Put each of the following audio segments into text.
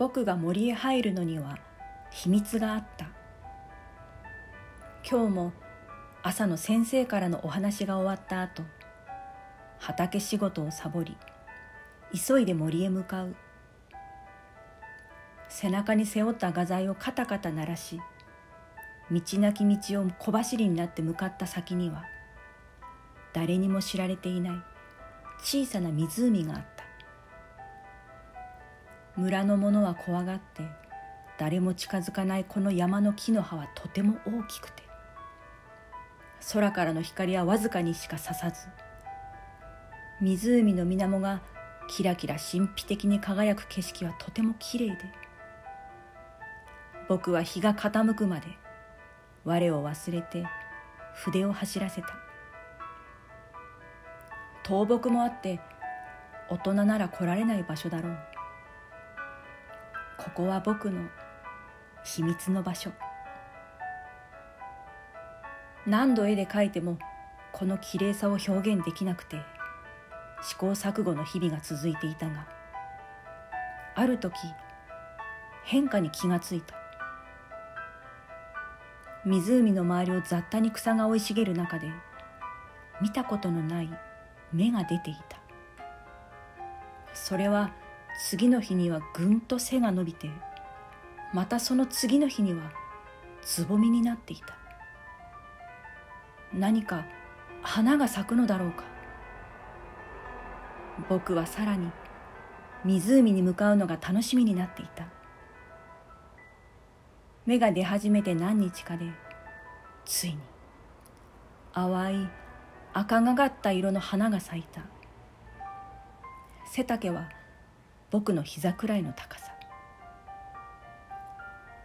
僕が森へ入るのには秘密があった。今日も朝の先生からのお話が終わった後畑仕事をサボり急いで森へ向かう。背中に背負った画材をカタカタ鳴らし道なき道を小走りになって向かった先には誰にも知られていない小さな湖があった。村の者は怖がって誰も近づかないこの山の木の葉はとても大きくて空からの光はわずかにしかささず湖の水面がキラキラ神秘的に輝く景色はとてもきれいで僕は日が傾くまで我を忘れて筆を走らせた。倒木もあって大人なら来られない場所だろう。ここは僕の秘密の場所。何度絵で描いてもこの綺麗さを表現できなくて試行錯誤の日々が続いていたがある時変化に気がついた。湖の周りを雑多に草が生い茂る中で見たことのない芽が出ていた。それは次の日にはぐんと背が伸びてまたその次の日にはつぼみになっていた。何か花が咲くのだろうか。僕はさらに湖に向かうのが楽しみになっていた。芽が出始めて何日かでついに淡い赤がかった色の花が咲いた。背丈は僕の膝くらいの高さ。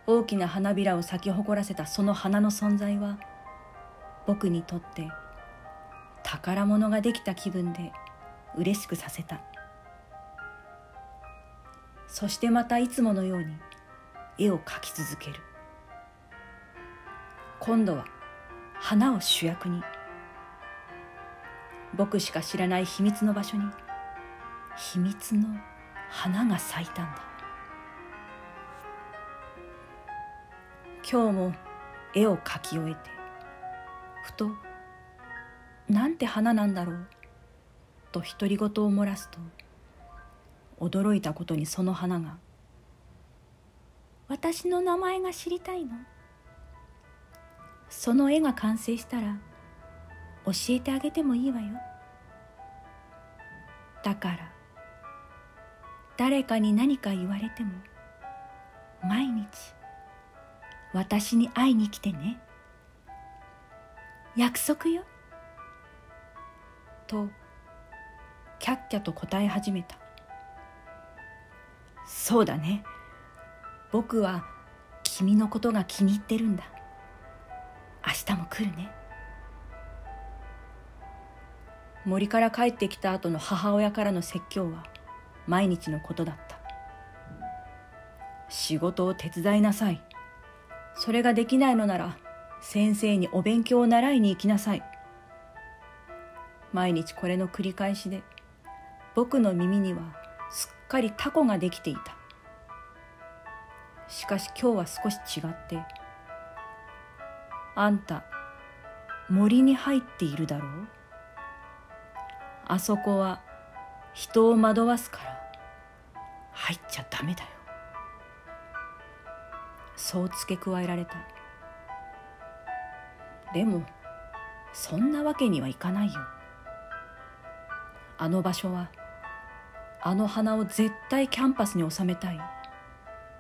大きな花びらを咲き誇らせたその花の存在は僕にとって宝物ができた気分で嬉しくさせた。そしてまたいつものように絵を描き続ける。今度は花を主役に。僕しか知らない秘密の場所に秘密の花が咲いたんだ今日も絵を描き終えてふとなんて花なんだろうと独り言を漏らすと驚いたことにその花が「私の名前が知りたいの?」その絵が完成したら教えてあげてもいいわよだから誰かに何か言われても毎日私に会いに来てね。約束よ。とキャッキャと答え始めた。そうだね。僕は君のことが気に入ってるんだ。明日も来るね。森から帰ってきた後の母親からの説教は毎日のことだった。仕事を手伝いなさい。それができないのなら先生にお勉強を習いに行きなさい。毎日これの繰り返しで僕の耳にはすっかりタコができていた。しかし今日は少し違ってあんた森に入っているだろう？あそこは人を惑わすから。入っちゃダメだよ。そう付け加えられた。でもそんなわけにはいかないよ。あの場所はあの花を絶対キャンパスに収めたい。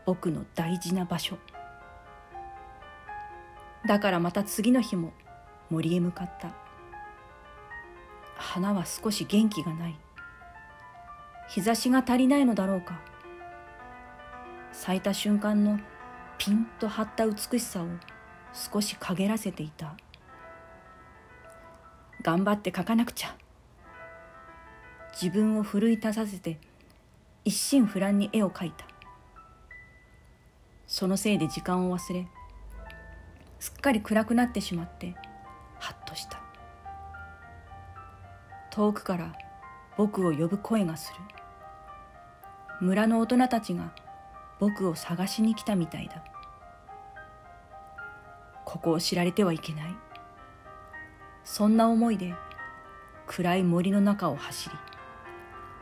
僕の大事な場所。だからまた次の日も森へ向かった。花は少し元気がない。日差しが足りないのだろうか。咲いた瞬間のピンと張った美しさを少し陰らせていた。頑張って描かなくちゃ。自分を奮い立たせて一心不乱に絵を描いた。そのせいで時間を忘れすっかり暗くなってしまってハッとした。遠くから僕を呼ぶ声がする。村の大人たちが僕を探しに来たみたいだ。ここを知られてはいけない。そんな思いで暗い森の中を走り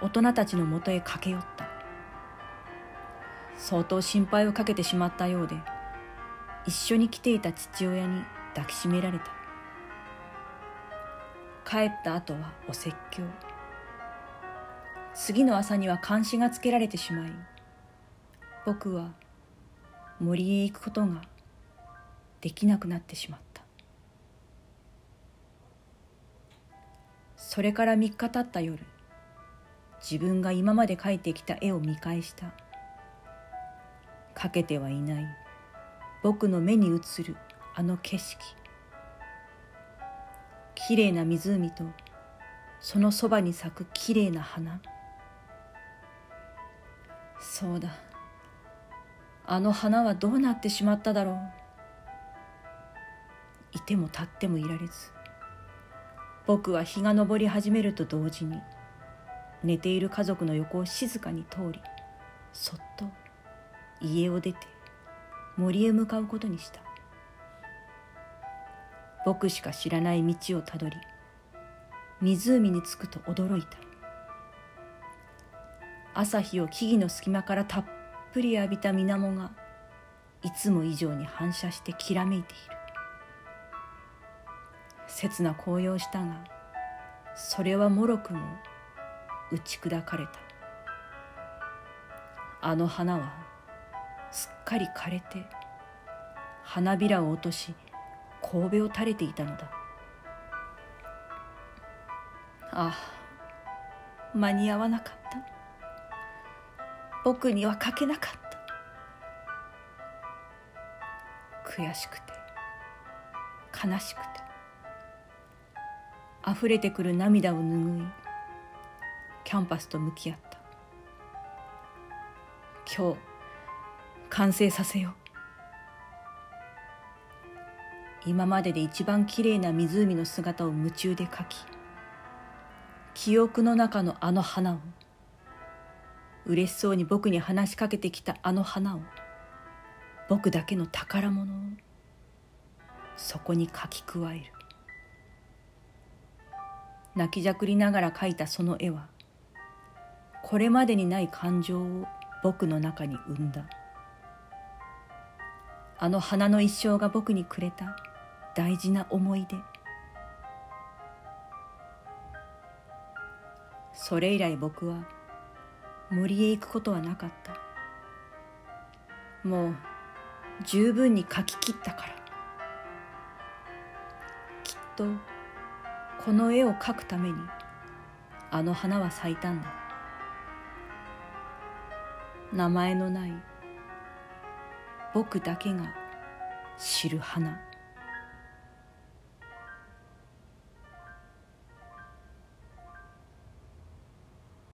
大人たちのもとへ駆け寄った。相当心配をかけてしまったようで一緒に来ていた父親に抱きしめられた。帰った後はお説教。次の朝には監視がつけられてしまい僕は森へ行くことができなくなってしまった。それから3日経った夜自分が今まで描いてきた絵を見返した。描けてはいない。僕の目に映るあの景色。きれいな湖とそのそばに咲くきれいな花。そうだ。あの花はどうなってしまっただろう。いても立ってもいられず。僕は日が昇り始めると同時に寝ている家族の横を静かに通りそっと家を出て森へ向かうことにした。僕しか知らない道をたどり湖に着くと驚いた。朝日を木々の隙間からたっぷり浴びた水面がいつも以上に反射してきらめいている。刹那高揚したがそれはもろくも打ち砕かれた。あの花はすっかり枯れて花びらを落とし神戸を垂れていたのだ。ああ間に合わなかった。僕には書けなかった。悔しくて悲しくて溢れてくる涙を拭いキャンパスと向き合った。今日完成させよう。今までで一番きれいな湖の姿を夢中で描き記憶の中のあの花を嬉しそうに僕に話しかけてきたあの花を僕だけの宝物をそこに描き加える。泣きじゃくりながら描いたその絵はこれまでにない感情を僕の中に生んだ。あの花の一生が僕にくれた大事な思い出。それ以来僕は森へ行くことはなかった。もう十分に描ききったから。きっとこの絵を描くためにあの花は咲いたんだ。名前のない僕だけが知る花。